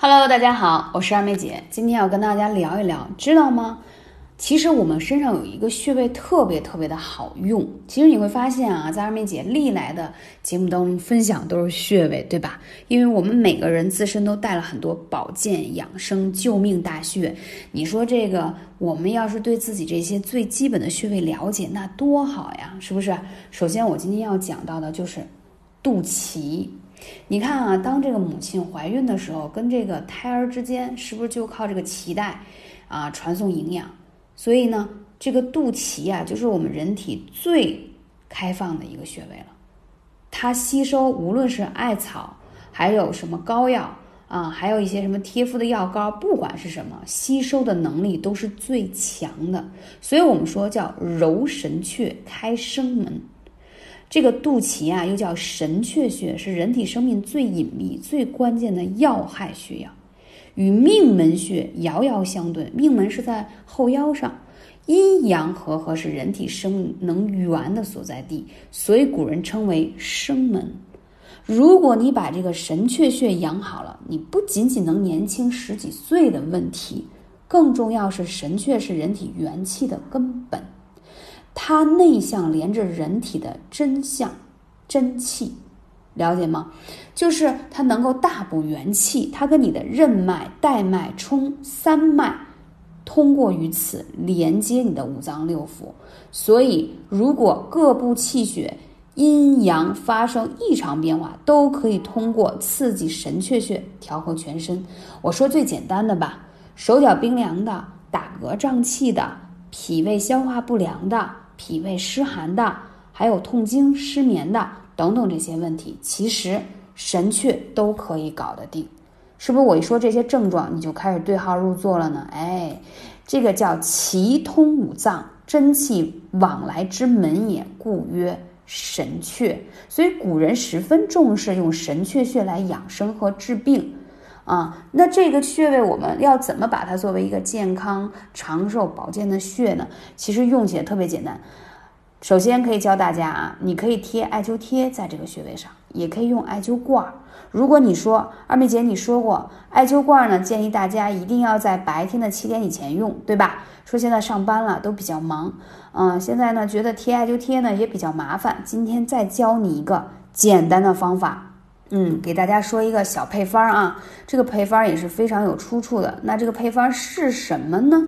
Hello，大家好，我是二妹姐，今天要跟大家聊一聊，知道吗？其实我们身上有一个穴位特别特别的好用。其实你会发现啊，在二妹姐历来的节目当中分享都是穴位，对吧？因为我们每个人自身都带了很多保健、养生、救命大穴。你说这个，我们要是对自己这些最基本的穴位了解，那多好呀，是不是？首先，我今天要讲到的就是肚脐。你看啊，当这个母亲怀孕的时候，跟这个胎儿之间是不是就靠这个脐带啊传送营养？所以呢，这个肚脐啊，就是我们人体最开放的一个穴位了。它吸收无论是艾草，还有什么膏药啊，还有一些什么贴敷的药膏，不管是什么，吸收的能力都是最强的。所以我们说叫揉神阙，开生门。这个肚脐啊，又叫神阙穴，是人体生命最隐秘、最关键的要害穴呀，与命门穴遥遥相对。命门是在后腰上，阴阳和合是人体生命能源的所在地，所以古人称为生门。如果你把这个神阙穴养好了，你不仅仅能年轻十几岁的问题，更重要是神阙是人体元气的根本。它内向连着人体的真相、真气，了解吗？就是它能够大补元气，它跟你的任脉、带脉、冲三脉通过于此，连接你的五脏六腑。所以，如果各部气血阴阳发生异常变化，都可以通过刺激神阙穴调和全身。我说最简单的吧，手脚冰凉的、打嗝胀气的、脾胃消化不良的。脾胃湿寒的，还有痛经、失眠的等等这些问题，其实神阙都可以搞得定，是不是？我一说这些症状，你就开始对号入座了呢？哎，这个叫奇通五脏，真气往来之门也，故曰神阙。所以古人十分重视用神阙穴来养生和治病啊。那这个穴位我们要怎么把它作为一个健康、长寿、保健的穴呢？其实用起来特别简单。首先可以教大家啊，你可以贴艾灸贴在这个穴位上，也可以用艾灸罐。如果你说二妹姐你说过艾灸罐呢，建议大家一定要在白天的七点以前用，对吧？说现在上班了都比较忙，嗯，现在呢觉得贴艾灸贴呢也比较麻烦。今天再教你一个简单的方法，嗯，给大家说一个小配方啊，这个配方也是非常有出处的。那这个配方是什么呢？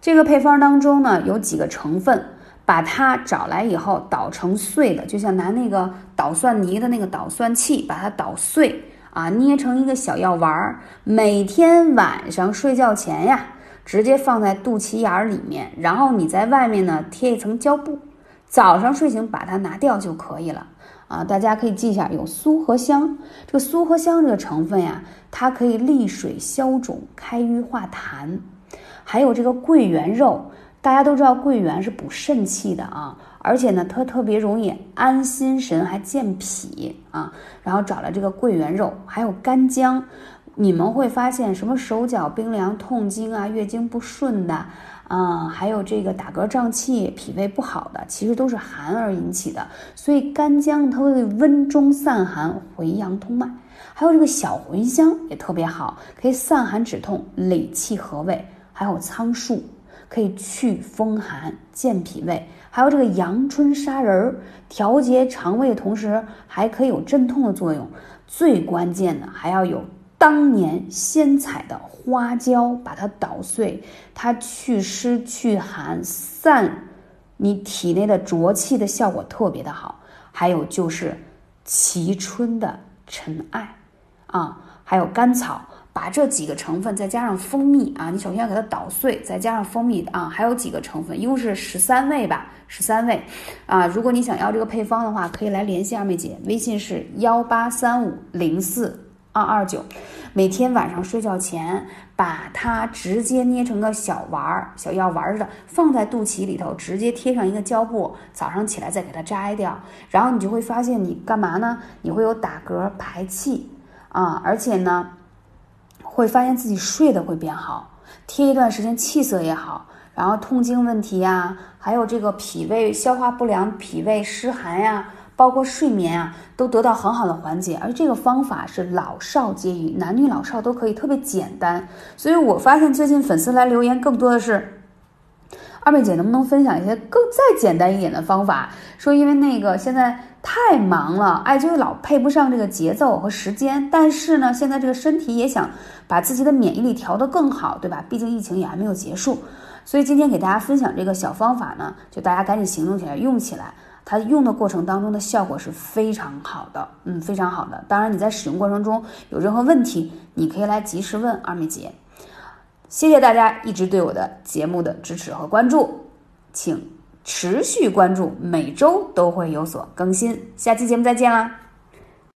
这个配方当中呢有几个成分。把它找来以后捣成碎的，就像拿那个捣蒜泥的那个捣蒜器把它捣碎啊，捏成一个小药丸儿。每天晚上睡觉前呀，直接放在肚脐眼儿里面，然后你在外面呢贴一层胶布，早上睡醒把它拿掉就可以了啊。大家可以记一下，有苏合香。这个苏合香这个成分呀，它可以利水消肿、开瘀化痰，还有这个桂圆肉。大家都知道桂圆是补肾气的啊，而且呢，它特别容易安心神，还健脾啊。然后找了这个桂圆肉，还有干姜，你们会发现什么手脚冰凉、痛经啊、月经不顺的啊，还有这个打嗝胀气、脾胃不好的，其实都是寒而引起的。所以干姜它会温中散寒、回阳通脉，还有这个小茴香也特别好，可以散寒止痛、理气和胃，还有苍术。可以祛风寒、健脾胃，还有这个阳春砂仁儿，调节肠胃的，同时还可以有镇痛的作用。最关键的还要有当年先采的花椒，把它捣碎，它祛湿、祛寒、散你体内的浊气的效果特别的好。还有就是蕲春的陈艾啊，还有甘草。把这几个成分再加上蜂蜜啊，你首先要给它捣碎，再加上蜂蜜啊，还有几个成分，一共是十三味吧，十三味啊。如果你想要这个配方的话，可以来联系二妹姐，微信是幺八三五零四二二九。每天晚上睡觉前，把它直接捏成个小丸儿、小药丸似的，放在肚脐里头，直接贴上一个胶布，早上起来再给它摘掉，然后你就会发现你干嘛呢？你会有打嗝排气啊，而且呢。会发现自己睡得会变好，贴一段时间气色也好，然后痛经问题呀，还有这个脾胃消化不良、脾胃湿寒呀，包括睡眠啊，都得到很好的缓解。而这个方法是老少皆宜，男女老少都可以，特别简单。所以我发现最近粉丝来留言更多的是。二妹姐能不能分享一些更再简单一点的方法？说因为那个现在太忙了，哎，就是老配不上这个节奏和时间。但是呢，现在这个身体也想把自己的免疫力调得更好，对吧？毕竟疫情也还没有结束，所以今天给大家分享这个小方法呢，就大家赶紧行动起来，用起来。它用的过程当中的效果是非常好的，嗯，非常好的。当然你在使用过程中有任何问题，你可以来及时问二妹姐。谢谢大家一直对我的节目的支持和关注，请持续关注，每周都会有所更新。下期节目再见啦！